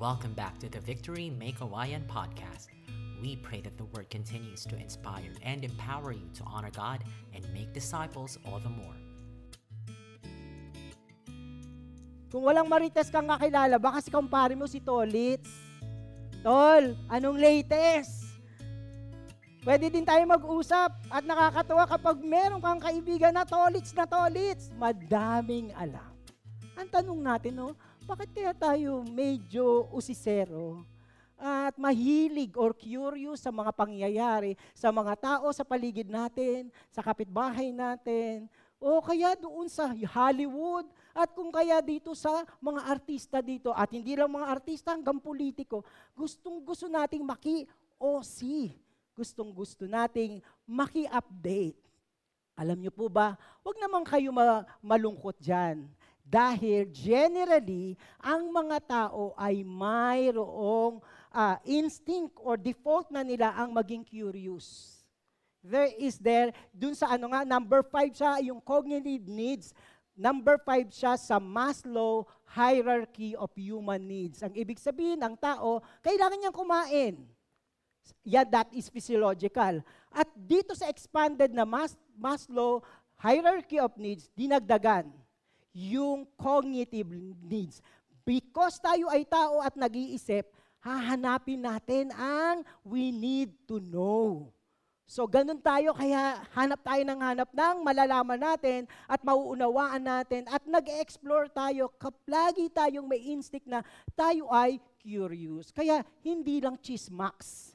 Welcome back to the Victory Make Hawaiian podcast. We pray that the word continues to inspire and empower you to honor God and make disciples all the more. Kung walang marites kang kakilala, baka si kumpare mo si Tolits. Tol, anong latest? Pwede din tayo mag-usap at nakakatuwa kapag meron kang kaibigan na tolits na tolits. Madaming alam. Ang tanong natin, no, bakit kaya tayo medyo usisero at mahilig or curious sa mga pangyayari, sa mga tao sa paligid natin, sa kapitbahay natin, o kaya doon sa Hollywood, at kung kaya dito sa mga artista dito, at hindi lang mga artista, hanggang politiko, gustong gusto nating maki-OC gustong gusto nating maki-update. Alam niyo po ba, huwag naman kayo ma- malungkot dyan. Dahil generally, ang mga tao ay mayroong uh, instinct or default na nila ang maging curious. There is there, dun sa ano nga, number five siya, yung cognitive needs. Number five siya sa Maslow hierarchy of human needs. Ang ibig sabihin, ang tao, kailangan niyang kumain. Yeah, that is physiological. At dito sa expanded na Mas Maslow hierarchy of needs, dinagdagan yung cognitive needs. Because tayo ay tao at nag-iisip, hahanapin natin ang we need to know. So ganun tayo, kaya hanap tayo ng hanap ng malalaman natin at mauunawaan natin at nag-explore tayo, kaplagi tayong may instinct na tayo ay curious. Kaya hindi lang chismax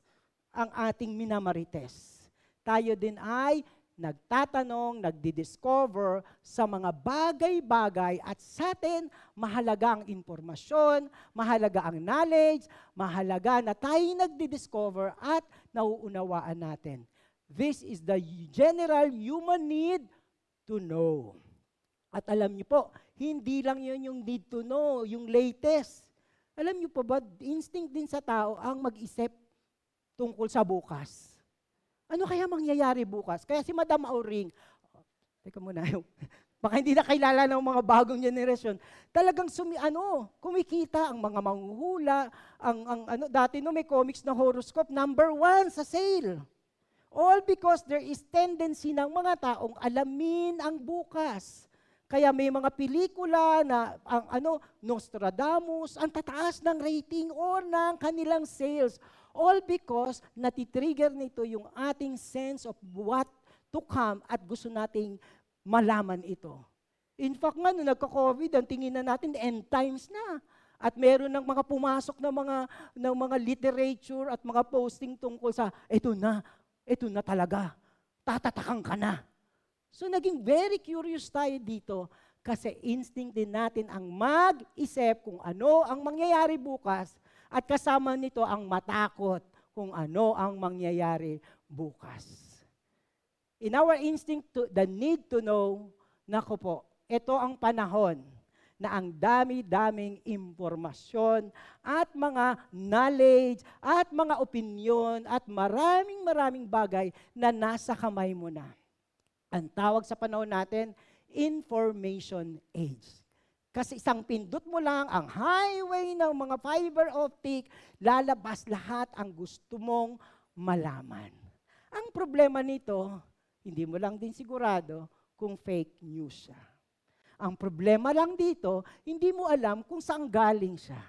ang ating minamarites. Tayo din ay nagtatanong, nagdi-discover sa mga bagay-bagay at sa atin mahalaga ang impormasyon, mahalaga ang knowledge, mahalaga na tayo nagdi-discover at nauunawaan natin. This is the general human need to know. At alam niyo po, hindi lang yun yung need to know, yung latest. Alam niyo po ba, instinct din sa tao ang mag-isip tungkol sa bukas. Ano kaya mangyayari bukas? Kaya si Madam Auring, oh, teka muna, baka hindi na kilala ng mga bagong generation, talagang sumi, ano, kumikita ang mga manghuhula, ang, ang ano, dati no may comics na horoscope, number one sa sale. All because there is tendency ng mga taong alamin ang bukas. Kaya may mga pelikula na ang ano Nostradamus ang tataas ng rating or ng kanilang sales All because natitrigger nito yung ating sense of what to come at gusto nating malaman ito. In fact nga, nung nagka-COVID, ang tingin na natin, end times na. At meron ng mga pumasok na mga, ng mga literature at mga posting tungkol sa, ito na, ito na talaga. Tatatakan ka na. So naging very curious tayo dito kasi instinct din natin ang mag-isip kung ano ang mangyayari bukas at kasama nito ang matakot kung ano ang mangyayari bukas. In our instinct, to, the need to know, nako po, ito ang panahon na ang dami-daming impormasyon at mga knowledge at mga opinion at maraming maraming bagay na nasa kamay mo na. Ang tawag sa panahon natin, information age. Kasi isang pindot mo lang ang highway ng mga fiber optic, lalabas lahat ang gusto mong malaman. Ang problema nito, hindi mo lang din sigurado kung fake news siya. Ang problema lang dito, hindi mo alam kung saan galing siya.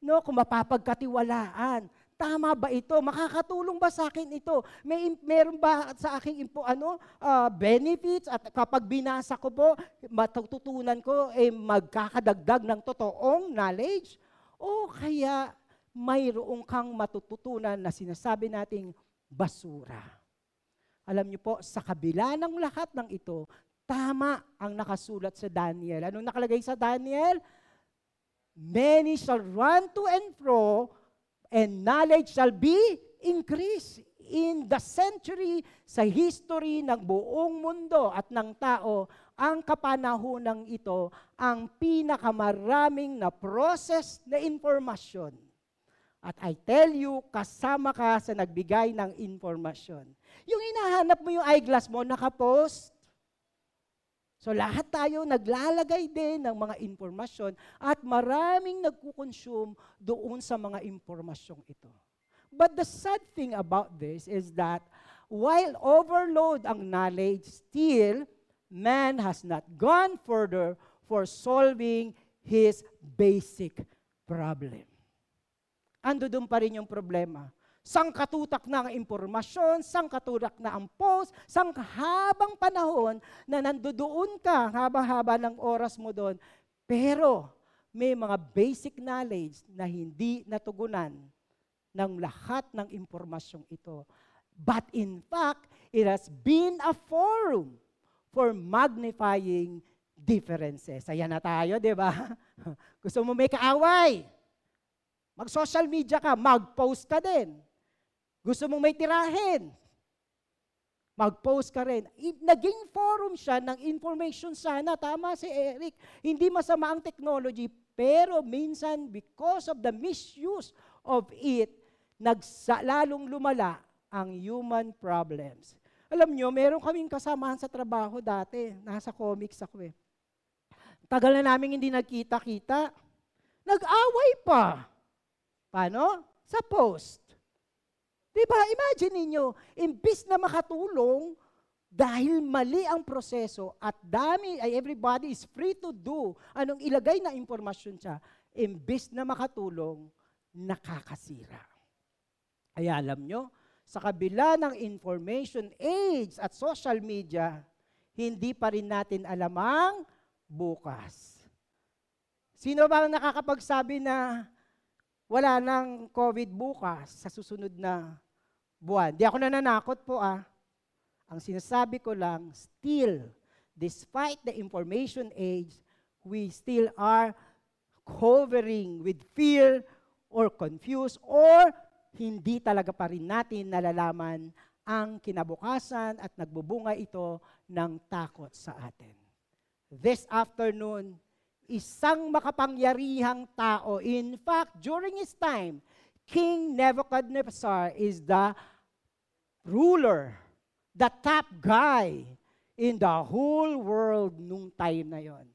No, kung mapapagkatiwalaan. Tama ba ito? Makakatulong ba sa akin ito? May meron ba sa aking impo, ano uh, benefits at kapag binasa ko po, matututunan ko eh magkakadagdag ng totoong knowledge? O kaya mayroong kang matututunan na sinasabi nating basura. Alam niyo po, sa kabila ng lahat ng ito, tama ang nakasulat sa Daniel. Anong nakalagay sa Daniel? Many shall run to and fro, and knowledge shall be increased in the century sa history ng buong mundo at ng tao, ang kapanahonang ito ang pinakamaraming na process na informasyon. At I tell you, kasama ka sa nagbigay ng informasyon. Yung hinahanap mo yung eyeglass mo, nakapost. So lahat tayo naglalagay din ng mga impormasyon at maraming nagkukonsume doon sa mga impormasyong ito. But the sad thing about this is that while overload ang knowledge, still man has not gone further for solving his basic problem. Ando doon pa rin yung problema. Sangkatutak na ang impormasyon, sangkatutak na ang post, sanghabang panahon na nandoon ka, haba-haba ng oras mo doon. Pero may mga basic knowledge na hindi natugunan ng lahat ng impormasyong ito. But in fact, it has been a forum for magnifying differences. Ayan na tayo, di ba? Gusto mo may kaaway? Mag-social media ka, mag-post ka din. Gusto mong may tirahin? Mag-post ka rin. Naging forum siya ng information sana. Tama si Eric. Hindi masama ang technology, pero minsan because of the misuse of it, nagsa, lalong lumala ang human problems. Alam nyo, meron kaming kasamahan sa trabaho dati. Nasa comics ako eh. Tagal na namin hindi nagkita-kita. Nag-away pa. Paano? Sa post. Diba? Imagine ninyo, imbis na makatulong, dahil mali ang proseso at dami, ay everybody is free to do anong ilagay na impormasyon siya, imbis na makatulong, nakakasira. Ay alam nyo, sa kabila ng information age at social media, hindi pa rin natin alam ang bukas. Sino ba ang nakakapagsabi na wala nang COVID bukas sa susunod na buwan. Di ako nananakot po ah. Ang sinasabi ko lang, still, despite the information age, we still are covering with fear or confused or hindi talaga pa rin natin nalalaman ang kinabukasan at nagbubunga ito ng takot sa atin. This afternoon, isang makapangyarihang tao. In fact, during his time, King Nebuchadnezzar is the ruler, the top guy in the whole world nung time na yon.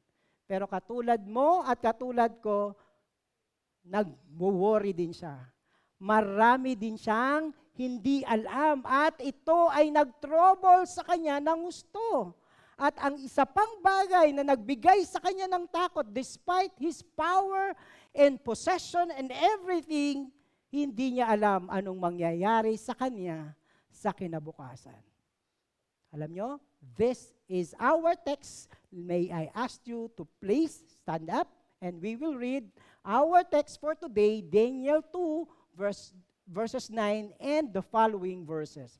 Pero katulad mo at katulad ko, nag-worry din siya. Marami din siyang hindi alam at ito ay nag-trouble sa kanya ng gusto. At ang isa pang bagay na nagbigay sa kanya ng takot, despite his power and possession and everything, hindi niya alam anong mangyayari sa kanya sa kinabukasan. Alam nyo, this is our text. May I ask you to please stand up and we will read our text for today, Daniel 2, verse, verses 9 and the following verses.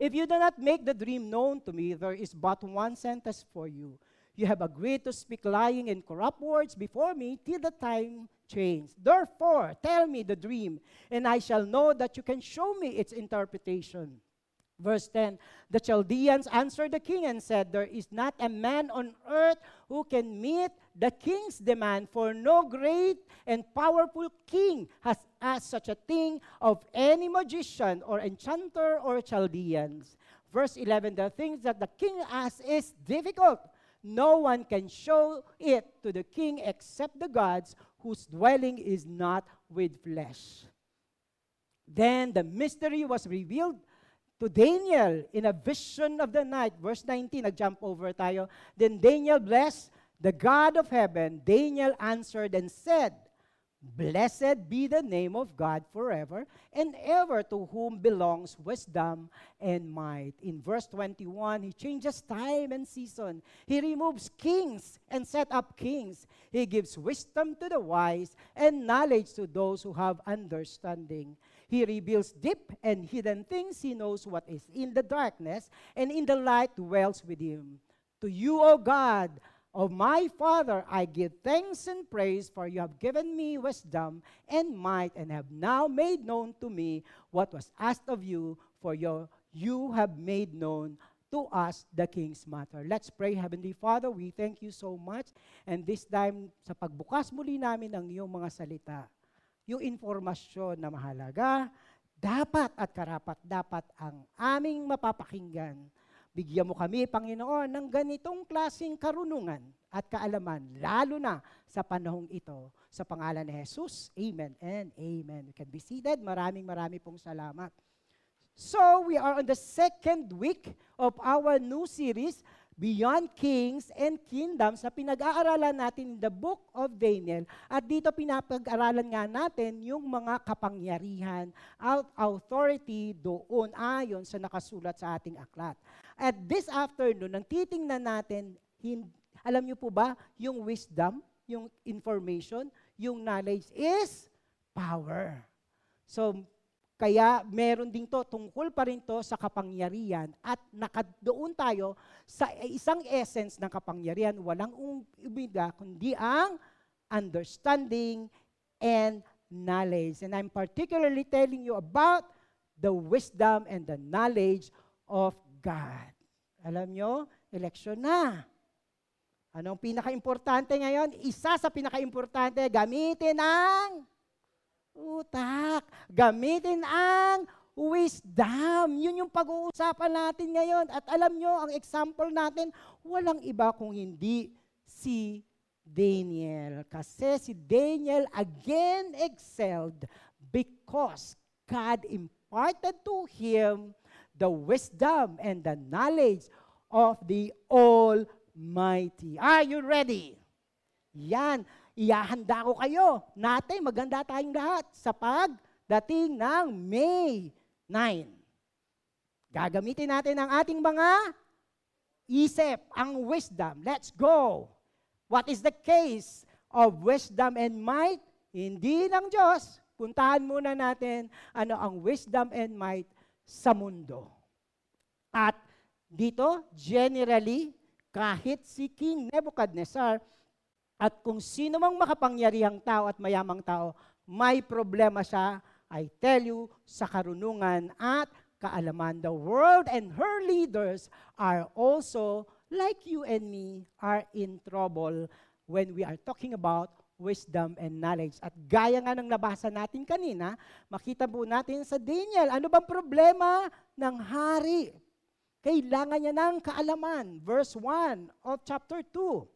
If you do not make the dream known to me, there is but one sentence for you. You have agreed to speak lying and corrupt words before me till the time Therefore, tell me the dream, and I shall know that you can show me its interpretation. Verse 10 The Chaldeans answered the king and said, There is not a man on earth who can meet the king's demand, for no great and powerful king has asked such a thing of any magician or enchanter or Chaldeans. Verse 11 The things that the king asks is difficult. No one can show it to the king except the gods whose dwelling is not with flesh. Then the mystery was revealed to Daniel in a vision of the night. Verse 19, nag-jump over tayo. Then Daniel blessed the God of heaven. Daniel answered and said, Blessed be the name of God forever and ever, to whom belongs wisdom and might. In verse 21, he changes time and season. He removes kings and set up kings. He gives wisdom to the wise and knowledge to those who have understanding. He reveals deep and hidden things. He knows what is in the darkness, and in the light dwells with him. To you, O God, of my Father, I give thanks and praise, for you have given me wisdom and might, and have now made known to me what was asked of you, for your, you have made known to us the King's matter. Let's pray, Heavenly Father, we thank you so much. And this time, sa pagbukas muli namin ng iyong mga salita, yung informasyon na mahalaga, dapat at karapat dapat ang aming mapapakinggan Bigyan mo kami, Panginoon, ng ganitong klasing karunungan at kaalaman, lalo na sa panahong ito. Sa pangalan ni Jesus, Amen and Amen. We can be seated. Maraming maraming pong salamat. So, we are on the second week of our new series, Beyond Kings and Kingdoms na pinag-aaralan natin in the book of Daniel. At dito pinapag-aralan nga natin yung mga kapangyarihan, out authority doon ayon sa nakasulat sa ating aklat. At this afternoon, nang titingnan natin, hin- alam niyo po ba, yung wisdom, yung information, yung knowledge is power. So, kaya meron din to, tungkol pa rin to sa kapangyarihan at nakadoon tayo sa isang essence ng kapangyarihan. Walang umiga kundi ang understanding and knowledge. And I'm particularly telling you about the wisdom and the knowledge of God. Alam nyo, eleksyon na. Anong pinaka-importante ngayon? Isa sa pinaka-importante, gamitin ang utak. Gamitin ang wisdom. Yun yung pag-uusapan natin ngayon. At alam nyo, ang example natin, walang iba kung hindi si Daniel. Kasi si Daniel again excelled because God imparted to him the wisdom and the knowledge of the Almighty. Are you ready? Yan, iyahanda ko kayo. Natin, maganda tayong lahat sa pagdating ng May 9. Gagamitin natin ang ating mga isip, ang wisdom. Let's go. What is the case of wisdom and might? Hindi ng Diyos. Puntahan muna natin ano ang wisdom and might sa mundo. At dito, generally, kahit si King Nebuchadnezzar at kung sino mang makapangyarihang tao at mayamang tao, may problema siya, I tell you, sa karunungan at kaalaman. The world and her leaders are also, like you and me, are in trouble when we are talking about wisdom and knowledge. At gaya nga ng nabasa natin kanina, makita po natin sa Daniel, ano bang problema ng hari? Kailangan niya ng kaalaman. Verse 1 of chapter 2.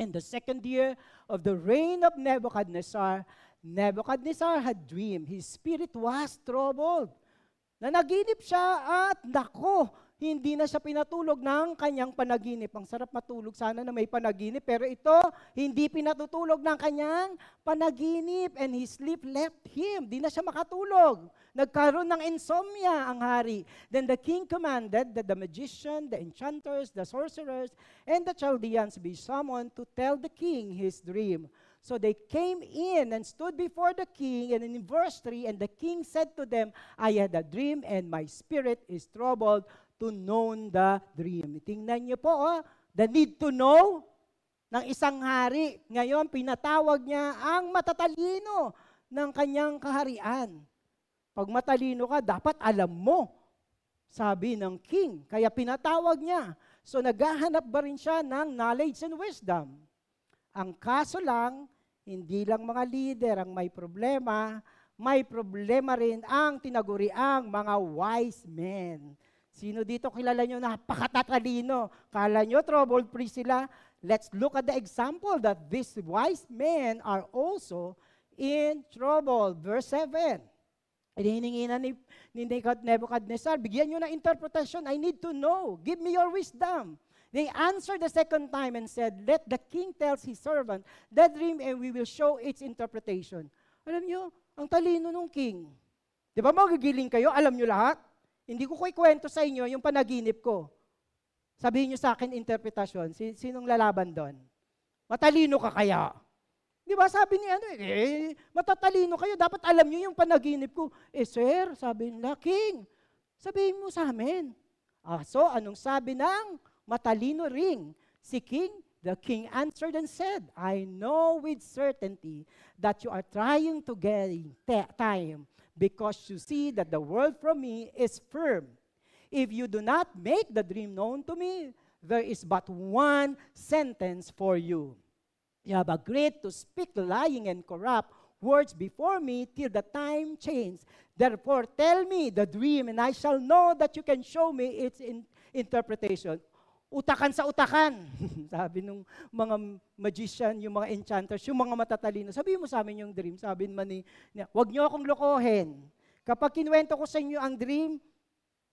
In the second year of the reign of Nebuchadnezzar, Nebuchadnezzar had dreamed. His spirit was troubled. Nanaginip siya at nako, hindi na siya pinatulog ng kanyang panaginip. Ang sarap matulog sana na may panaginip, pero ito, hindi pinatutulog ng kanyang panaginip and his sleep left him. Di na siya makatulog. Nagkaroon ng insomnia ang hari. Then the king commanded that the magician, the enchanters, the sorcerers, and the Chaldeans be summoned to tell the king his dream. So they came in and stood before the king, and in verse 3, and the king said to them, I had a dream, and my spirit is troubled to know the dream. Tingnan niyo po, oh, the need to know ng isang hari. Ngayon, pinatawag niya ang matatalino ng kanyang kaharian. Pag matalino ka, dapat alam mo, sabi ng king. Kaya pinatawag niya. So naghahanap ba rin siya ng knowledge and wisdom? Ang kaso lang, hindi lang mga leader ang may problema, may problema rin ang tinaguriang mga wise men. Sino dito kilala nyo napakatatalino? Kala nyo trouble free sila? Let's look at the example that these wise men are also in trouble. Verse 7. Hinihingi na ni, ni Nebuchadnezzar, bigyan nyo na interpretation. I need to know. Give me your wisdom. They answered the second time and said, Let the king tell his servant the dream and we will show its interpretation. Alam nyo, ang talino ng king. Di ba magigiling kayo? Alam nyo lahat? Hindi ko kwento sa inyo yung panaginip ko. Sabihin nyo sa akin interpretasyon. Sinong lalaban doon? Matalino ka kaya? Di ba sabi ni ano, eh, matatalino kayo, dapat alam nyo yung panaginip ko. Eh sir, sabi nila, King, sabihin mo sa amin. Ah, so, anong sabi ng matalino ring? Si King, the king answered and said, I know with certainty that you are trying to gain time because you see that the word from me is firm. If you do not make the dream known to me, there is but one sentence for you. You have agreed to speak lying and corrupt words before me till the time change. Therefore, tell me the dream, and I shall know that you can show me its in interpretation, utakan sa utakan. sabi nung mga magician, yung mga enchanters, yung mga matatalino, sabi mo sa amin yung dream. Sabi naman ni, wag niyo akong lokohin. Kapag kinuwento ko sa inyo ang dream,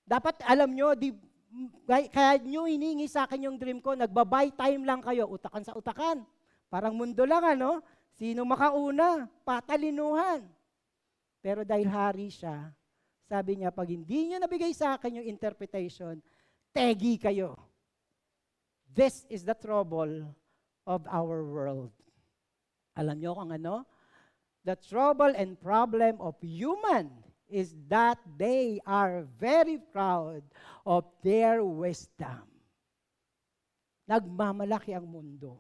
dapat alam nyo, di, kaya nyo hiningi sa akin yung dream ko, nagbabay time lang kayo, utakan sa utakan. Parang mundo lang ano, sino makauna, patalinuhan. Pero dahil hari siya, sabi niya, pag hindi niyo nabigay sa akin yung interpretation, tegi kayo. This is the trouble of our world. Alam niyo kung ano? The trouble and problem of human is that they are very proud of their wisdom. Nagmamalaki ang mundo.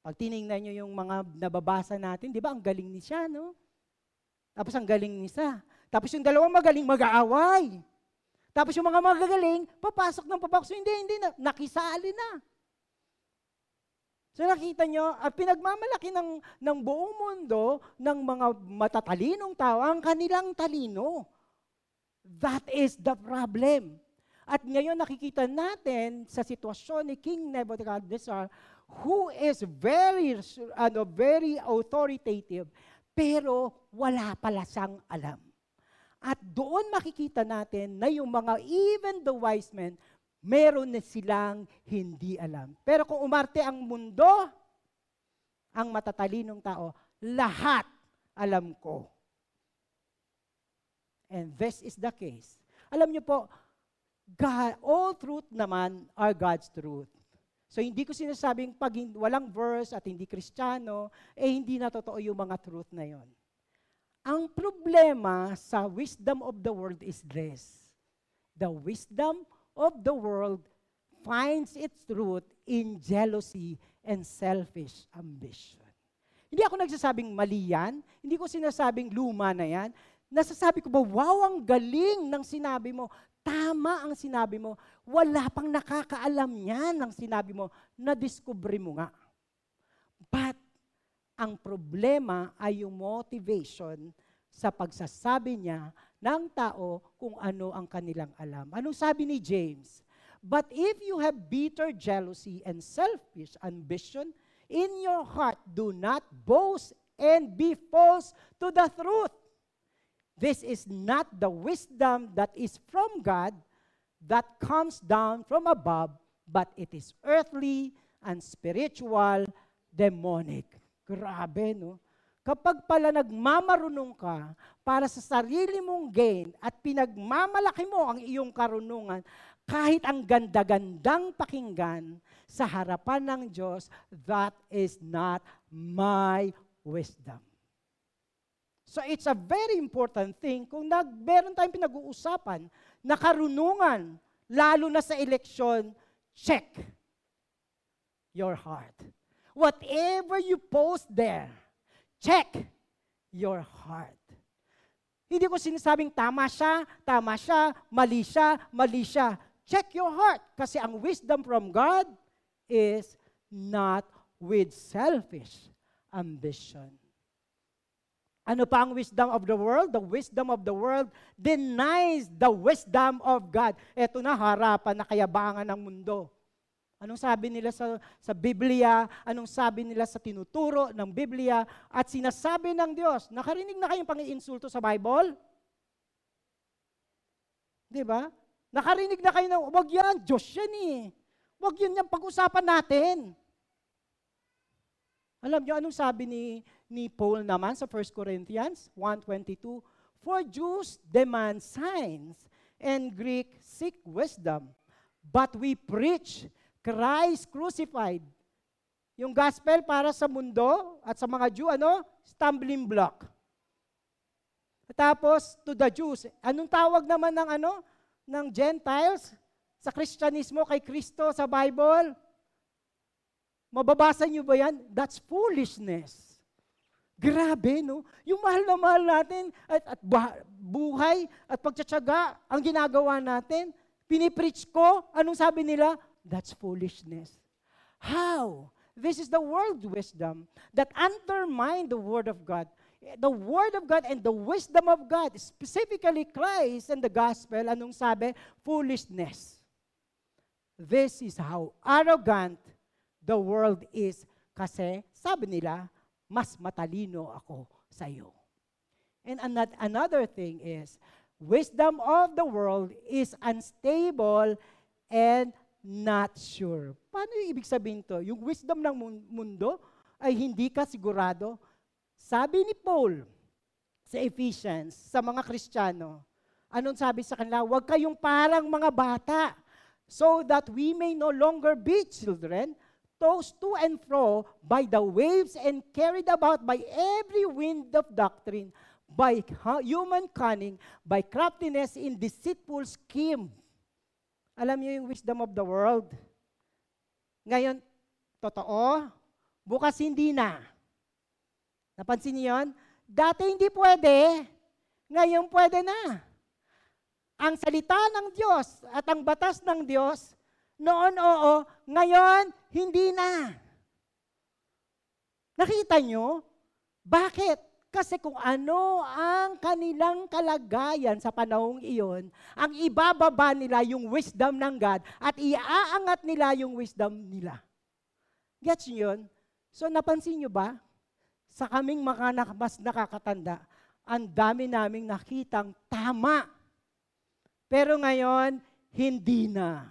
Pag tiningnan niyo yung mga nababasa natin, di ba, ang galing ni siya, no? Tapos ang galing ni siya. Tapos yung dalawang magaling, mag-aaway. Tapos yung mga magagaling, papasok ng papasok. Hindi, hindi na. Nakisali na. So nakita nyo, at pinagmamalaki ng, ng buong mundo ng mga matatalinong tao ang kanilang talino. That is the problem. At ngayon nakikita natin sa sitwasyon ni King Nebuchadnezzar who is very ano very authoritative pero wala pala siyang alam. At doon makikita natin na yung mga even the wise men, meron na silang hindi alam. Pero kung umarte ang mundo, ang matatalinong tao, lahat alam ko. And this is the case. Alam niyo po, God, all truth naman are God's truth. So hindi ko sinasabing pag walang verse at hindi kristyano, eh hindi na totoo yung mga truth na yon. Ang problema sa wisdom of the world is this. The wisdom of the world finds its root in jealousy and selfish ambition. Hindi ako nagsasabing mali yan. Hindi ko sinasabing luma na yan. Nasasabi ko ba, wow, ang galing ng sinabi mo. Tama ang sinabi mo. Wala pang nakakaalam niyan ng sinabi mo. Na-discover mo nga. Ang problema ay yung motivation sa pagsasabi niya ng tao kung ano ang kanilang alam. Anong sabi ni James? But if you have bitter jealousy and selfish ambition in your heart, do not boast and be false to the truth. This is not the wisdom that is from God, that comes down from above, but it is earthly and spiritual, demonic. Grabe, no? Kapag pala nagmamarunong ka para sa sarili mong gain at pinagmamalaki mo ang iyong karunungan, kahit ang ganda-gandang pakinggan sa harapan ng Diyos, that is not my wisdom. So it's a very important thing kung nag, meron tayong pinag-uusapan na karunungan, lalo na sa eleksyon, check your heart. Whatever you post there, check your heart. Hindi ko sinasabing tama siya, tama siya, mali siya, mali siya. Check your heart. Kasi ang wisdom from God is not with selfish ambition. Ano pa ang wisdom of the world? The wisdom of the world denies the wisdom of God. Ito na, harapan na kayabangan ng mundo. Anong sabi nila sa, sa Biblia? Anong sabi nila sa tinuturo ng Biblia? At sinasabi ng Diyos, nakarinig na kayong pang-iinsulto sa Bible? Di ba? Nakarinig na kayo ng, wag yan, Diyos yan eh. Wag yun yung pag-usapan natin. Alam niyo anong sabi ni, ni Paul naman sa 1 Corinthians 1.22? For Jews demand signs, and Greek seek wisdom. But we preach Christ crucified. Yung gospel para sa mundo at sa mga Jew, ano? Stumbling block. Tapos, to the Jews, anong tawag naman ng ano? Ng Gentiles? Sa Kristyanismo kay Kristo sa Bible? Mababasa niyo ba yan? That's foolishness. Grabe, no? Yung mahal na mahal natin at, at buhay at pagtsatsaga ang ginagawa natin, pinipreach ko, anong sabi nila? That's foolishness. How? This is the world wisdom that undermine the Word of God. The Word of God and the wisdom of God, specifically Christ and the Gospel, anong sabi? Foolishness. This is how arrogant the world is. Kasi, sabi nila, mas matalino ako sa iyo. And another thing is, wisdom of the world is unstable and not sure. Paano yung ibig sabihin to? Yung wisdom ng mundo ay hindi ka sigurado. Sabi ni Paul sa Ephesians, sa mga Kristiyano, anong sabi sa kanila? Huwag kayong parang mga bata so that we may no longer be children, tossed to and fro by the waves and carried about by every wind of doctrine, by human cunning, by craftiness in deceitful scheme. Alam niyo yung wisdom of the world? Ngayon, totoo, bukas hindi na. Napansin niyo yun? Dati hindi pwede, ngayon pwede na ang salita ng Diyos at ang batas ng Diyos, noon oo, ngayon hindi na. Nakita nyo? Bakit? Kasi kung ano ang kanilang kalagayan sa panahong iyon, ang ibababa nila yung wisdom ng God at iaangat nila yung wisdom nila. Gets nyo yun? So napansin nyo ba? Sa kaming mga mas nakakatanda, ang dami naming nakitang tama pero ngayon, hindi na.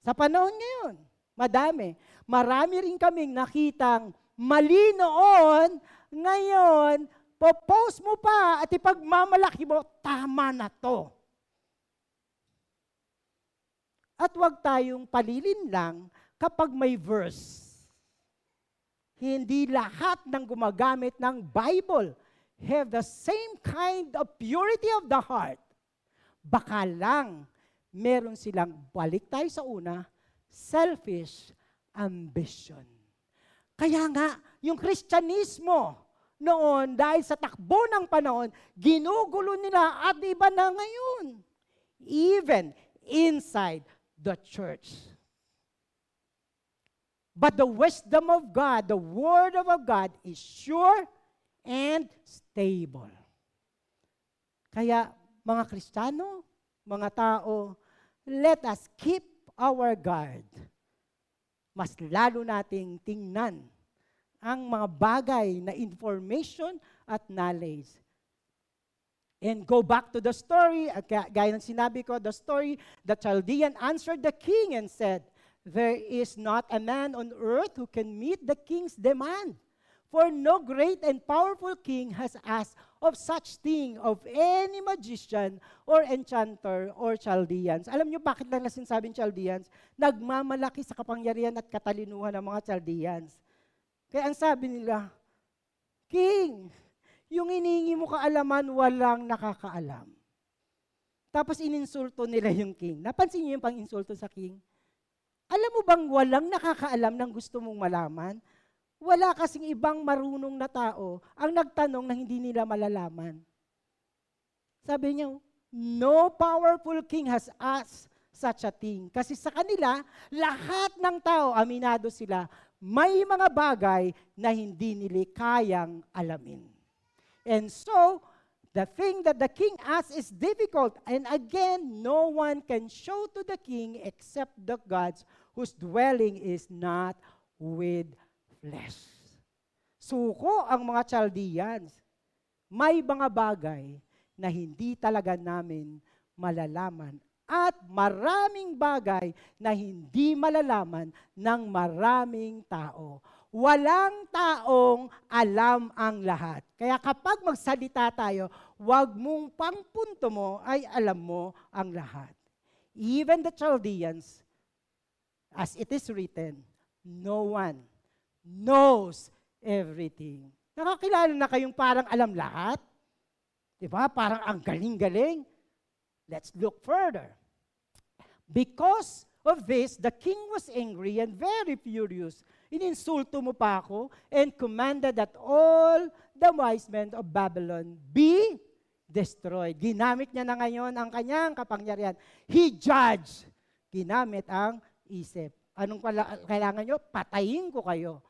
Sa panahon ngayon, madami. Marami rin kaming nakitang mali noon, ngayon, popost mo pa at ipagmamalaki mo, tama na to. At huwag tayong palilin lang kapag may verse. Hindi lahat ng gumagamit ng Bible have the same kind of purity of the heart baka lang meron silang, balik tayo sa una, selfish ambition. Kaya nga, yung Kristyanismo noon, dahil sa takbo ng panahon, ginugulo nila at iba na ngayon. Even inside the church. But the wisdom of God, the word of God is sure and stable. Kaya mga Kristiyano, mga tao, let us keep our guard. Mas lalo nating tingnan ang mga bagay na information at knowledge. And go back to the story, gaya ng sinabi ko, the story, the Chaldean answered the king and said, There is not a man on earth who can meet the king's demand. For no great and powerful king has asked of such thing of any magician or enchanter or Chaldeans. Alam niyo bakit lang nasasabing Chaldeans? Nagmamalaki sa kapangyarihan at katalinuhan ng mga Chaldeans. Kaya ang sabi nila, King, yung iningi mo kaalaman, walang nakakaalam. Tapos ininsulto nila yung king. Napansin niyo yung pang-insulto sa king? Alam mo bang walang nakakaalam ng gusto mong malaman? Wala kasing ibang marunong na tao ang nagtanong na hindi nila malalaman. Sabi niya, no powerful king has asked such a thing. Kasi sa kanila, lahat ng tao, aminado sila, may mga bagay na hindi nila kayang alamin. And so, the thing that the king asks is difficult. And again, no one can show to the king except the gods whose dwelling is not with flesh. Suko ang mga Chaldeans. May mga bagay na hindi talaga namin malalaman at maraming bagay na hindi malalaman ng maraming tao. Walang taong alam ang lahat. Kaya kapag magsalita tayo, wag mong pangpunto mo ay alam mo ang lahat. Even the Chaldeans, as it is written, no one knows everything. Nakakilala na kayong parang alam lahat? Di ba? Parang ang galing-galing. Let's look further. Because of this, the king was angry and very furious. Ininsulto mo pa ako and commanded that all the wise men of Babylon be destroyed. Ginamit niya na ngayon ang kanyang kapangyarihan. He judged. Ginamit ang isip. Anong kailangan nyo? Patayin ko kayo.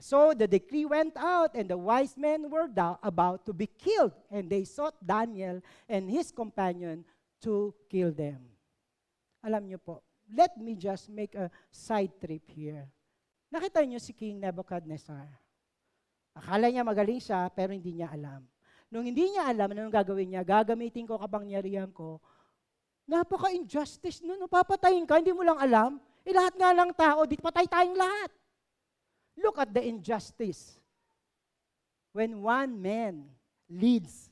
So the decree went out, and the wise men were about to be killed, and they sought Daniel and his companion to kill them. Alam niyo po, let me just make a side trip here. Nakita niyo si King Nebuchadnezzar. Akala niya magaling siya, pero hindi niya alam. Nung hindi niya alam anong gagawin niya, gagamitin ko kapangyarihan ko, napaka-injustice nun. Papatayin ka, hindi mo lang alam. Eh lahat nga lang tao, di patay tayong lahat. Look at the injustice. When one man leads.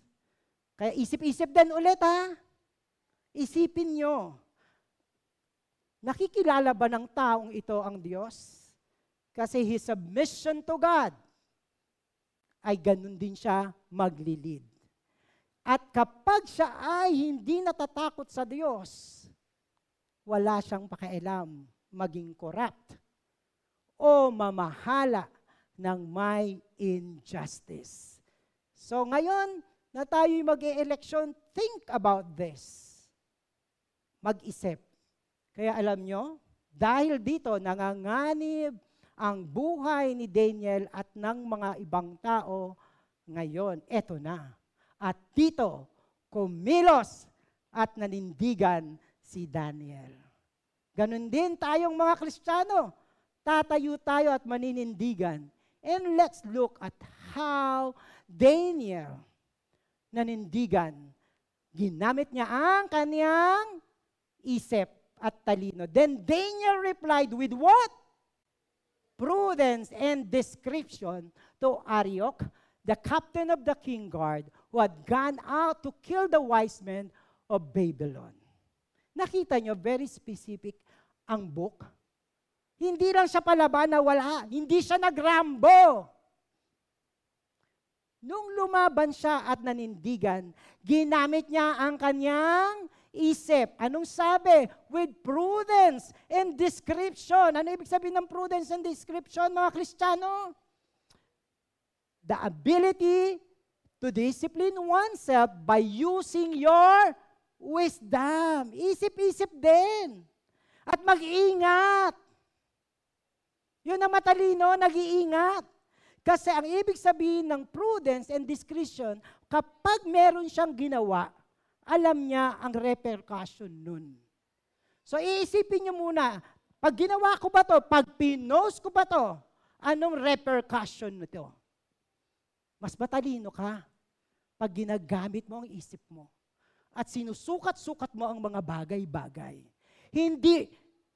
Kaya isip-isip din ulit ha. Isipin nyo. Nakikilala ba ng taong ito ang Diyos? Kasi his submission to God ay ganun din siya maglilid. At kapag siya ay hindi natatakot sa Diyos, wala siyang pakialam maging corrupt o mamahala ng may injustice. So ngayon na tayo'y mag election think about this. Mag-isip. Kaya alam nyo, dahil dito nanganganib ang buhay ni Daniel at ng mga ibang tao ngayon. Eto na. At dito, kumilos at nanindigan si Daniel. Ganon din tayong mga Kristiyano. Tatayo tayo at maninindigan. And let's look at how Daniel nanindigan. Ginamit niya ang kanyang isip at talino. Then Daniel replied with what? prudence and description to Ariok, the captain of the king guard, who had gone out to kill the wise men of Babylon. Nakita nyo, very specific ang book. Hindi lang siya palaban na wala. Hindi siya nagrambo. Nung lumaban siya at nanindigan, ginamit niya ang kanyang isip. Anong sabi? With prudence and description. Ano ibig sabihin ng prudence and description, mga Kristiyano? The ability to discipline oneself by using your wisdom. Isip-isip din. At mag-iingat. Yun ang matalino, nag-iingat. Kasi ang ibig sabihin ng prudence and discretion, kapag meron siyang ginawa, alam niya ang repercussion nun. So iisipin niyo muna, pag ginawa ko ba to, pag pinost ko ba to, anong repercussion nito? Mas matalino ka pag ginagamit mo ang isip mo at sinusukat-sukat mo ang mga bagay-bagay. Hindi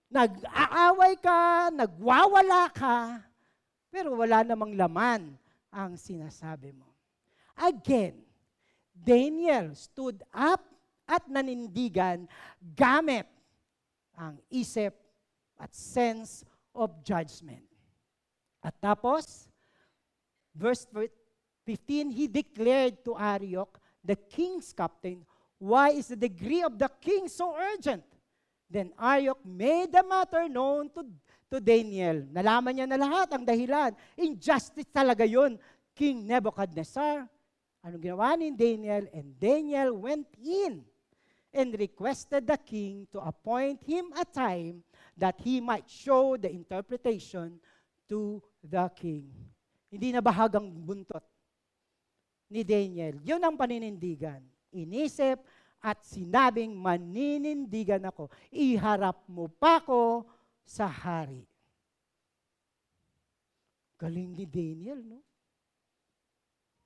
nag-aaway ka, nagwawala ka, pero wala namang laman ang sinasabi mo. Again, Daniel stood up at nanindigan gamit ang isip at sense of judgment. At tapos, verse 15, he declared to Ariok, the king's captain, why is the degree of the king so urgent? Then Ariok made the matter known to, to Daniel. Nalaman niya na lahat ang dahilan. Injustice talaga yun. King Nebuchadnezzar Anong ginawa ni Daniel? And Daniel went in and requested the king to appoint him a time that he might show the interpretation to the king. Hindi na bahagang buntot ni Daniel. Yun ang paninindigan. Inisip at sinabing maninindigan ako. Iharap mo pa ko sa hari. Galing ni Daniel, no?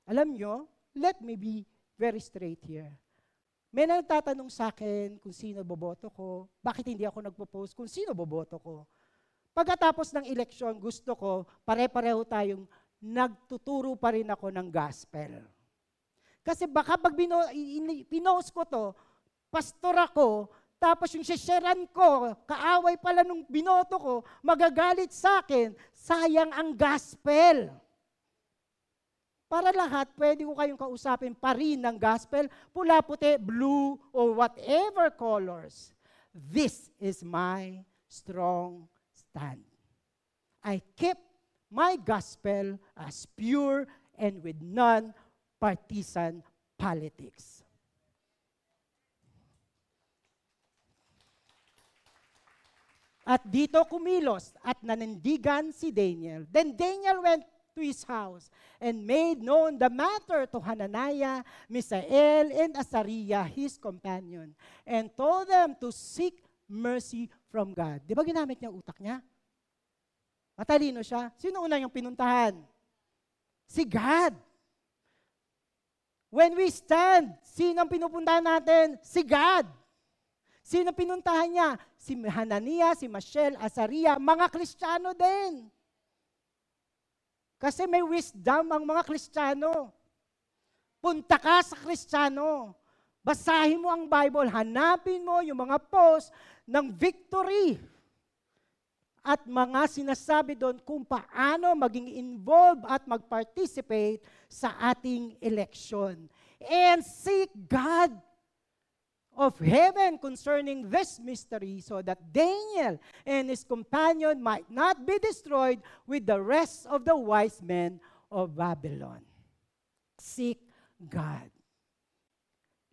Alam nyo, let me be very straight here. May nagtatanong sa akin kung sino boboto ko, bakit hindi ako nagpo-post kung sino boboto ko. Pagkatapos ng eleksyon, gusto ko, pare-pareho tayong nagtuturo pa rin ako ng gospel. Kasi baka pag bino, pinost ko to, pastor ako, tapos yung sisharean ko, kaaway pala nung binoto ko, magagalit sa akin, sayang ang gospel. Para lahat, pwede ko kayong kausapin pa rin ng gospel, pula, puti, blue, or whatever colors. This is my strong stand. I keep my gospel as pure and with non-partisan politics. At dito kumilos at nanindigan si Daniel. Then Daniel went to his house and made known the matter to Hananiah, Misael, and Asariah, his companion, and told them to seek mercy from God. Di ba ginamit niya utak niya? Matalino siya. Sino una niyang pinuntahan? Si God. When we stand, sino ang pinupuntahan natin? Si God. Sino pinuntahan niya? Si Hanania, si Michelle, Azaria, mga Kristiyano din. Kasi may wisdom ang mga Kristiyano. Punta ka sa Kristiyano. Basahin mo ang Bible, hanapin mo yung mga post ng victory at mga sinasabi doon kung paano maging involved at mag-participate sa ating election. And seek God of heaven concerning this mystery so that Daniel and his companion might not be destroyed with the rest of the wise men of Babylon. Seek God.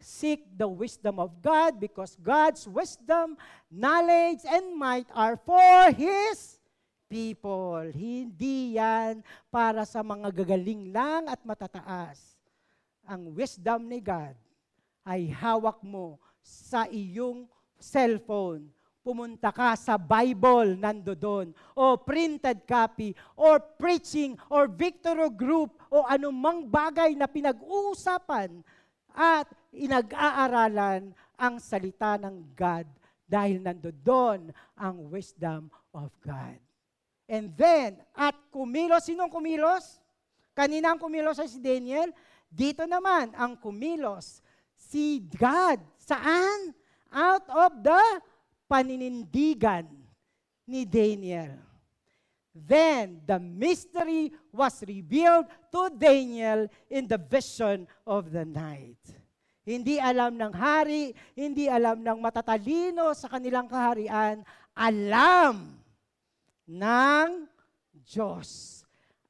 Seek the wisdom of God because God's wisdom, knowledge, and might are for His people. Hindi yan para sa mga gagaling lang at matataas. Ang wisdom ni God ay hawak mo sa iyong cellphone. Pumunta ka sa Bible, nando doon. O printed copy, or preaching, or victory group, o anumang bagay na pinag-uusapan at inag-aaralan ang salita ng God dahil nandoon ang wisdom of God. And then, at kumilos, sinong kumilos? Kanina ang kumilos ay si Daniel. Dito naman, ang kumilos, si God. Saan? Out of the paninindigan ni Daniel. Then the mystery was revealed to Daniel in the vision of the night. Hindi alam ng hari, hindi alam ng matatalino sa kanilang kaharian, alam ng Diyos.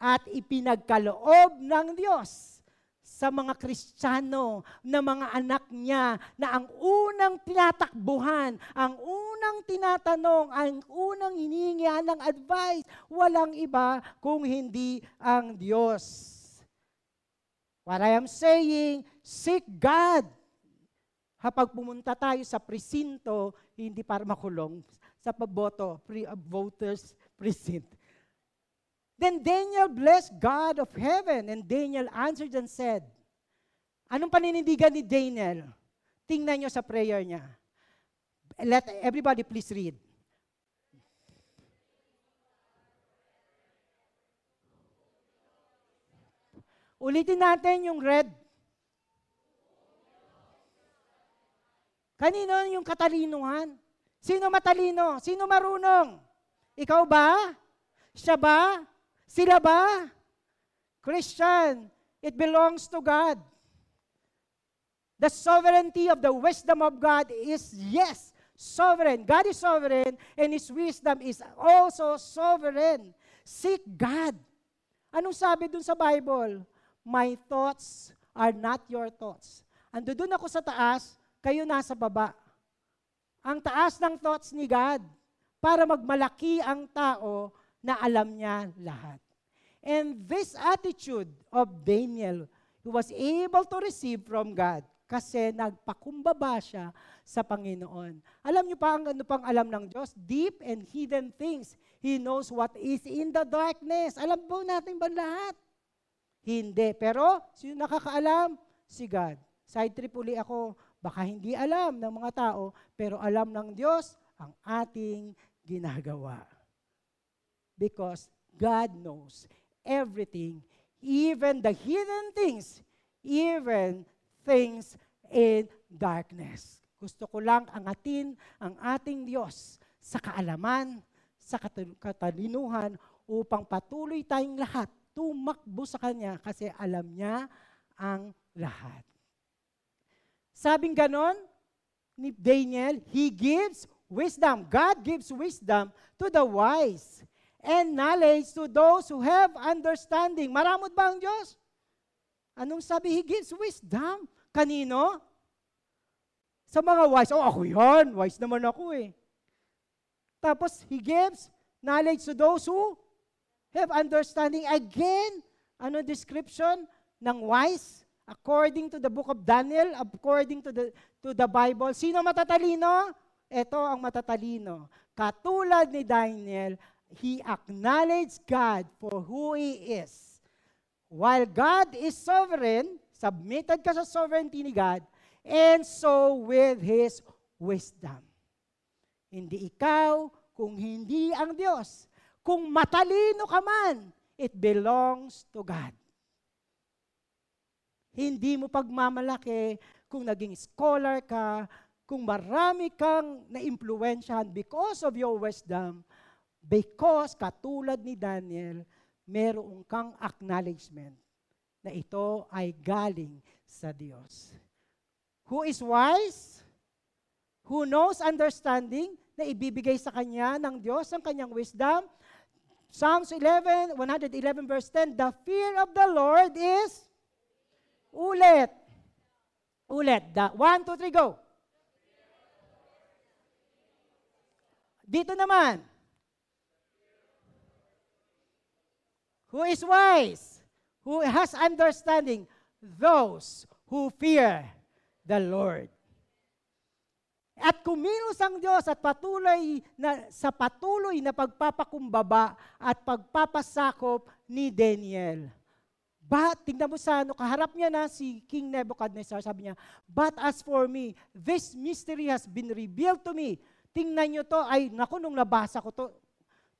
At ipinagkaloob ng Diyos sa mga Kristiyano na mga anak niya na ang unang tinatakbuhan, ang unang tinatanong, ang unang hinihingihan ng advice, walang iba kung hindi ang Diyos. What I am saying, seek God. Kapag pumunta tayo sa presinto, hindi para makulong, sa paboto, pre, voters precinct. Then Daniel blessed God of heaven, and Daniel answered and said, Anong paninindigan ni Daniel? Tingnan nyo sa prayer niya. Let everybody please read. Ulitin natin yung red. Kanino yung katalinuhan? Sino matalino? Sino marunong? Ikaw ba? Siya ba? Sila ba? Christian, it belongs to God. The sovereignty of the wisdom of God is yes, sovereign. God is sovereign and His wisdom is also sovereign. Seek God. Anong sabi dun sa Bible? My thoughts are not your thoughts. Ando dun ako sa taas, kayo nasa baba. Ang taas ng thoughts ni God para magmalaki ang tao na alam niya lahat. And this attitude of Daniel, he was able to receive from God kasi nagpakumbaba siya sa Panginoon. Alam niyo pa ang ano pang alam ng Diyos? Deep and hidden things. He knows what is in the darkness. Alam po natin ba lahat? Hindi. Pero, sino nakakaalam? Si God. Side trip uli ako. Baka hindi alam ng mga tao, pero alam ng Diyos ang ating ginagawa. Because God knows everything, even the hidden things, even things in darkness. Gusto ko lang angatin ang ating Diyos sa kaalaman, sa katalinuhan upang patuloy tayong lahat tumakbo sa Kanya kasi alam niya ang lahat. Sabing ganon ni Daniel, He gives wisdom. God gives wisdom to the wise and knowledge to those who have understanding. Maramot ba ang Diyos? Anong sabi? He gives wisdom. Kanino? Sa mga wise. Oh, ako yan. Wise naman ako eh. Tapos, He gives knowledge to those who have understanding. Again, ano description ng wise? According to the book of Daniel, according to the, to the Bible. Sino matatalino? ito ang matatalino. Katulad ni Daniel, he acknowledged God for who He is. While God is sovereign, submitted ka sa sovereignty ni God, and so with His wisdom. Hindi ikaw, kung hindi ang Diyos. Kung matalino ka man, it belongs to God. Hindi mo pagmamalaki kung naging scholar ka, kung marami kang naimpluwensyahan because of your wisdom, because katulad ni Daniel, meron kang acknowledgement na ito ay galing sa Diyos. Who is wise? Who knows understanding na ibibigay sa kanya ng Diyos ang kanyang wisdom? Psalms 11, 111 verse 10, The fear of the Lord is ulit. Ulit. The, one, two, three, go. Dito naman. Who is wise? Who has understanding? Those who fear the Lord. At kumilos ang Diyos at patuloy na, sa patuloy na pagpapakumbaba at pagpapasakop ni Daniel. But, tingnan mo sa ano, kaharap niya na si King Nebuchadnezzar, sabi niya, But as for me, this mystery has been revealed to me. Tingnan niyo to, ay, naku, nung nabasa ko to,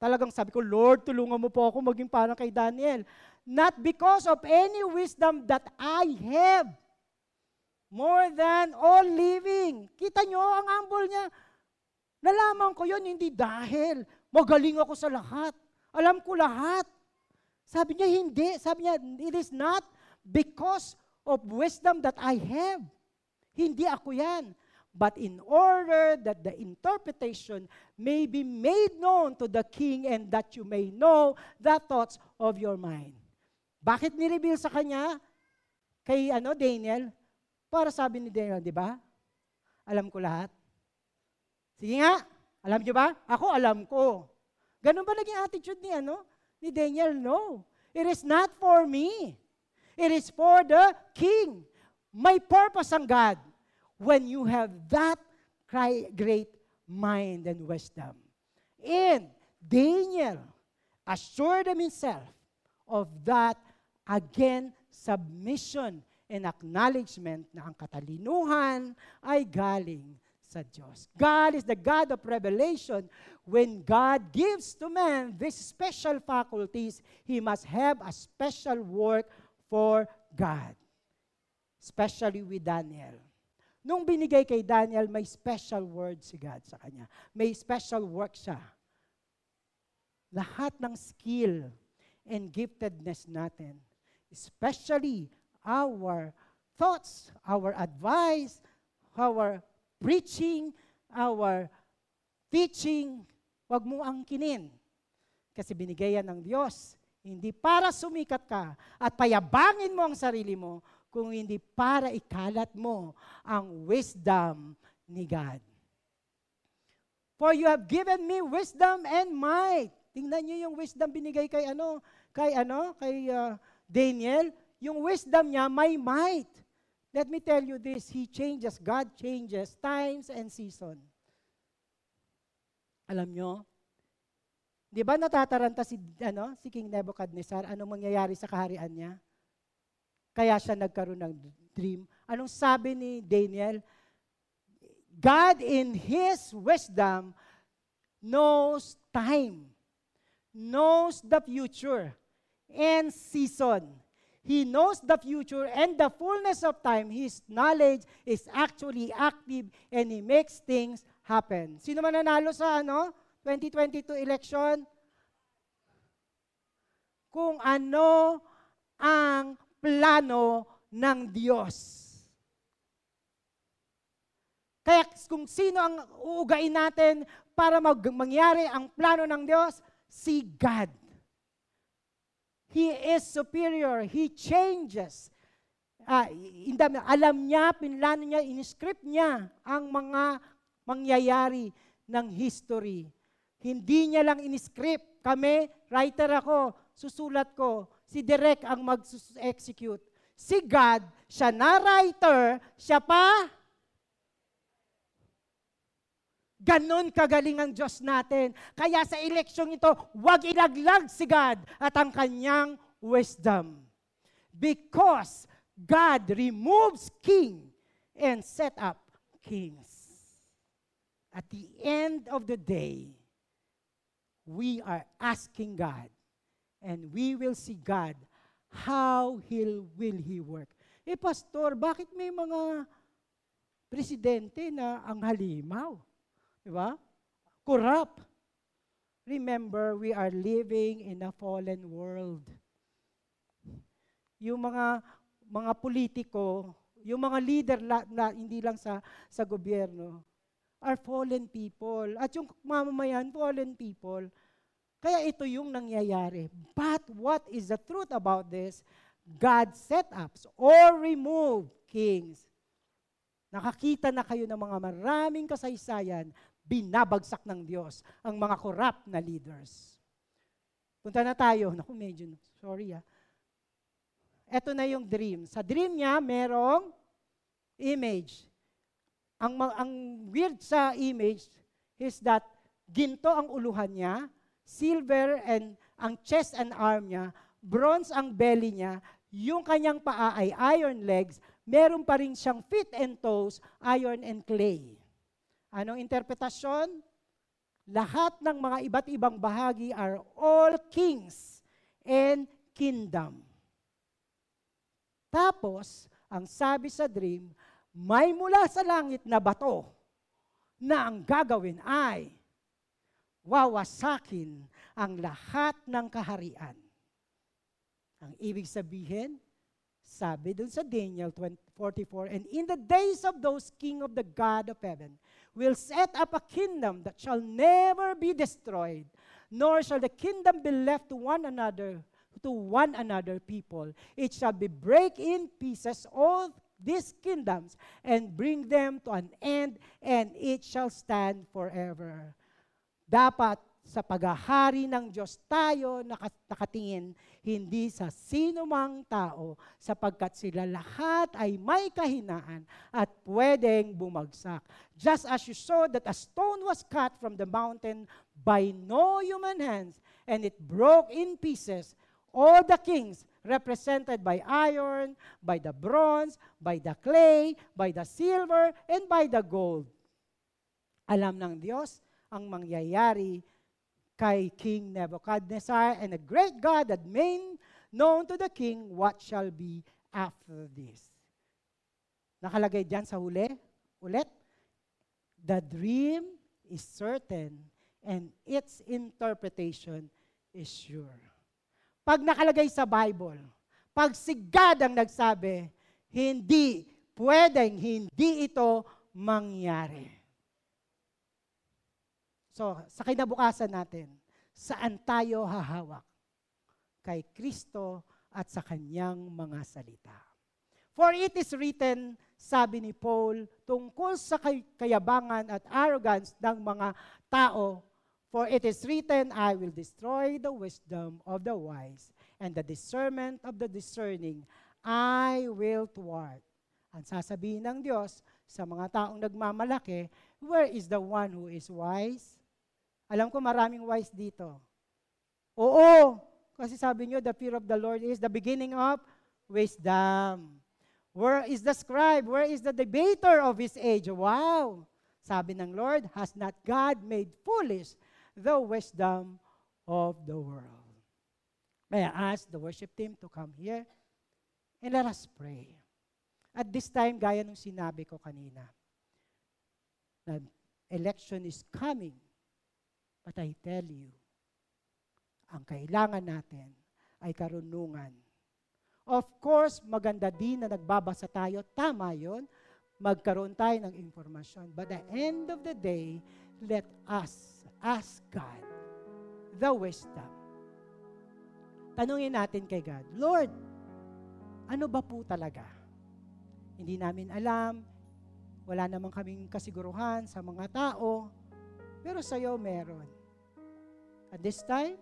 talagang sabi ko, Lord, tulungan mo po ako maging parang kay Daniel. Not because of any wisdom that I have, more than all living. Kita nyo, ang humble niya. Nalaman ko yon hindi dahil magaling ako sa lahat. Alam ko lahat. Sabi niya, hindi. Sabi niya, it is not because of wisdom that I have. Hindi ako yan. But in order that the interpretation may be made known to the king and that you may know the thoughts of your mind. Bakit nireveal sa kanya? Kay ano, Daniel? Para sabi ni Daniel, di ba? Alam ko lahat. Sige nga, alam niyo ba? Ako alam ko. Ganun ba naging attitude ni ano? Ni Daniel? No. It is not for me. It is for the king. May purpose ang God when you have that great mind and wisdom. And Daniel assured himself of that again submission and acknowledgement na ang katalinuhan ay galing sa Diyos. God is the God of revelation. When God gives to man these special faculties, he must have a special work for God. Especially with Daniel. Nung binigay kay Daniel, may special word si God sa kanya. May special work siya. Lahat ng skill and giftedness natin, especially our thoughts, our advice, our preaching, our teaching, wag mo angkinin. Kasi binigay ng Diyos. Hindi para sumikat ka at payabangin mo ang sarili mo, kung hindi para ikalat mo ang wisdom ni God. For you have given me wisdom and might. Tingnan niyo yung wisdom binigay kay ano, kay ano, kay uh, Daniel yung wisdom niya may might. Let me tell you this, He changes, God changes times and season. Alam nyo, di ba natataranta si, ano, si King Nebuchadnezzar, anong mangyayari sa kaharian niya? Kaya siya nagkaroon ng dream. Anong sabi ni Daniel? God in His wisdom knows time, knows the future, and season. He knows the future and the fullness of time. His knowledge is actually active and He makes things happen. Sino man nanalo sa ano? 2022 election? Kung ano ang plano ng Diyos. Kaya kung sino ang uugain natin para mag mangyari ang plano ng Diyos, si God. He is superior. He changes. Uh, alam niya, pinlano niya, in-script niya ang mga mangyayari ng history. Hindi niya lang in-script. Kami, writer ako, susulat ko. Si Derek ang mag-execute. Si God, siya na writer, siya pa Ganon kagaling ang Diyos natin. Kaya sa eleksyong ito, huwag ilaglag si God at ang kanyang wisdom. Because God removes king and set up kings. At the end of the day, we are asking God and we will see God how he'll, will He work. Eh, Pastor, bakit may mga presidente na ang halimaw? Di ba? Corrupt. Remember, we are living in a fallen world. Yung mga mga politiko, yung mga leader na, na hindi lang sa sa gobyerno are fallen people. At yung mamamayan, fallen people. Kaya ito yung nangyayari. But what is the truth about this? God set ups or remove kings. Nakakita na kayo ng mga maraming kasaysayan binabagsak ng Diyos ang mga corrupt na leaders. Punta na tayo. Naku, medyo, sorry ah. Ito na yung dream. Sa dream niya, merong image. Ang, ang weird sa image is that ginto ang uluhan niya, silver and ang chest and arm niya, bronze ang belly niya, yung kanyang paa ay iron legs, meron pa rin siyang feet and toes, iron and clay. Anong interpretasyon? Lahat ng mga iba't ibang bahagi are all kings and kingdom. Tapos, ang sabi sa dream, may mula sa langit na bato na ang gagawin ay wawasakin ang lahat ng kaharian. Ang ibig sabihin, sabi dun sa Daniel 44, And in the days of those king of the God of heaven, will set up a kingdom that shall never be destroyed, nor shall the kingdom be left to one another, to one another people. It shall be break in pieces all these kingdoms and bring them to an end, and it shall stand forever. Dapat sa paghahari ng Diyos tayo nakatingin, hindi sa sino mang tao, sapagkat sila lahat ay may kahinaan at pwedeng bumagsak. Just as you saw that a stone was cut from the mountain by no human hands, and it broke in pieces, all the kings represented by iron, by the bronze, by the clay, by the silver, and by the gold. Alam ng Diyos ang mangyayari kay King Nebuchadnezzar, and a great God had made known to the king what shall be after this. Nakalagay dyan sa huli, ulit, the dream is certain and its interpretation is sure. Pag nakalagay sa Bible, pag si God ang nagsabi, hindi pwedeng hindi ito mangyari. So, sa kinabukasan natin, saan tayo hahawak? Kay Kristo at sa kanyang mga salita. For it is written, sabi ni Paul, tungkol sa kayabangan at arrogance ng mga tao, For it is written, I will destroy the wisdom of the wise, and the discernment of the discerning I will thwart. Ang sasabihin ng Diyos sa mga taong nagmamalaki, where is the one who is wise? Alam ko maraming wise dito. Oo, kasi sabi nyo, the fear of the Lord is the beginning of wisdom. Where is the scribe? Where is the debater of his age? Wow! Sabi ng Lord, has not God made foolish the wisdom of the world? May I ask the worship team to come here and let us pray. At this time, gaya nung sinabi ko kanina, na election is coming. But I tell you, ang kailangan natin ay karunungan. Of course, maganda din na nagbabasa tayo. Tama yon. Magkaroon tayo ng informasyon. But at the end of the day, let us ask God the wisdom. Tanungin natin kay God, Lord, ano ba po talaga? Hindi namin alam, wala namang kaming kasiguruhan sa mga tao, pero sa iyo meron. At this time,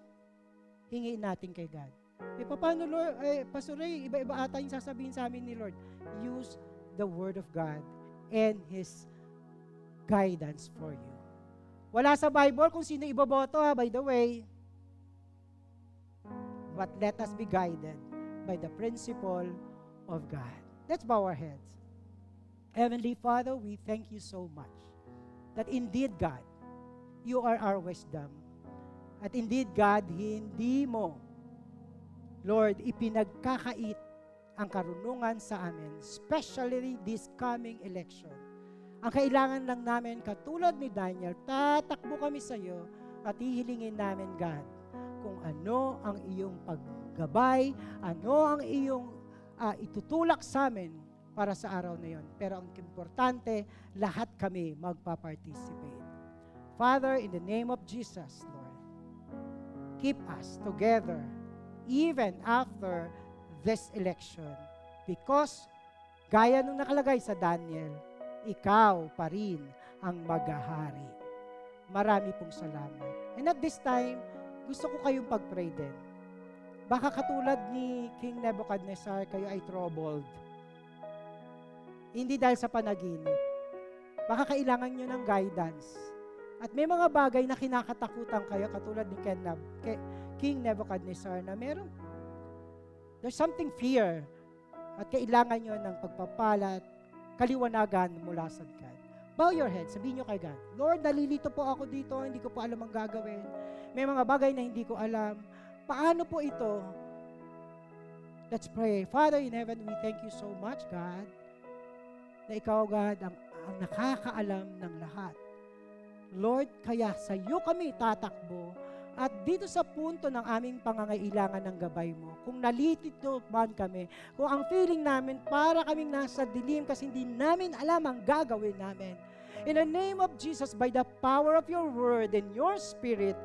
hingiin natin kay God. Eh, paano, Lord? Eh, Pastor Ray, iba-iba ata yung sasabihin sa amin ni Lord. Use the Word of God and His guidance for you. Wala sa Bible kung sino iboboto ha, by the way. But let us be guided by the principle of God. Let's bow our heads. Heavenly Father, we thank you so much that indeed, God, you are our wisdom. At indeed, God, hindi mo, Lord, ipinagkakait ang karunungan sa amin, especially this coming election. Ang kailangan lang namin, katulad ni Daniel, tatakbo kami sa iyo at hihilingin namin, God, kung ano ang iyong paggabay, ano ang iyong uh, itutulak sa amin para sa araw na yon. Pero ang importante, lahat kami magpa-participate. Father, in the name of Jesus, Lord, keep us together even after this election. Because, gaya nung nakalagay sa Daniel, ikaw pa rin ang maghahari. Marami pong salamat. And at this time, gusto ko kayong pag-pray din. Baka katulad ni King Nebuchadnezzar, kayo ay troubled. Hindi dahil sa panaginip. Baka kailangan nyo ng guidance. At may mga bagay na kinakatakutan kayo, katulad ni Ken Nab, King Nebuchadnezzar, na meron, there's something fear. At kailangan nyo ng pagpapalat, kaliwanagan mula sa God. Bow your head, sabihin nyo kay God, Lord, nalilito po ako dito, hindi ko po alam ang gagawin. May mga bagay na hindi ko alam. Paano po ito? Let's pray. Father in heaven, we thank you so much, God, na ikaw, God, ang, ang nakakaalam ng lahat. Lord, kaya sa iyo kami tatakbo at dito sa punto ng aming pangangailangan ng gabay mo, kung nalitito man kami, kung ang feeling namin para kaming nasa dilim kasi hindi namin alam ang gagawin namin, in the name of Jesus, by the power of your word and your spirit,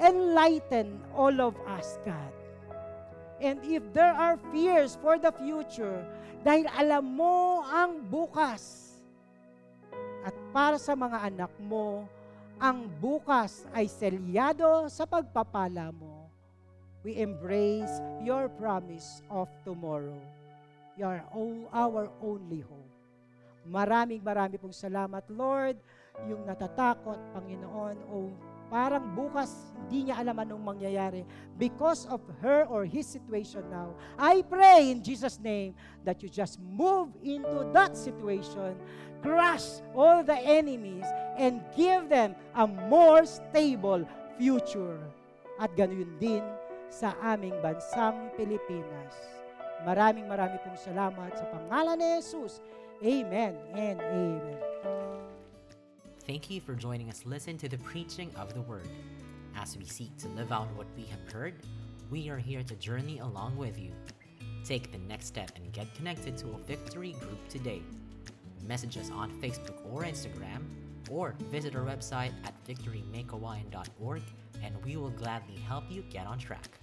enlighten all of us, God. And if there are fears for the future, dahil alam mo ang bukas, at para sa mga anak mo, ang bukas ay selyado sa pagpapala mo. We embrace your promise of tomorrow. You are our only hope. Maraming marami pong salamat, Lord. Yung natatakot, Panginoon, o parang bukas hindi niya alam anong mangyayari because of her or his situation now. I pray in Jesus' name that you just move into that situation, crush all the enemies, and give them a more stable future. At ganoon din sa aming bansang Pilipinas. Maraming maraming pong salamat sa pangalan ni Jesus. Amen and amen. Thank you for joining us listen to the preaching of the word. As we seek to live out what we have heard, we are here to journey along with you. Take the next step and get connected to a victory group today. Message us on Facebook or Instagram, or visit our website at victorymakeawine.org and we will gladly help you get on track.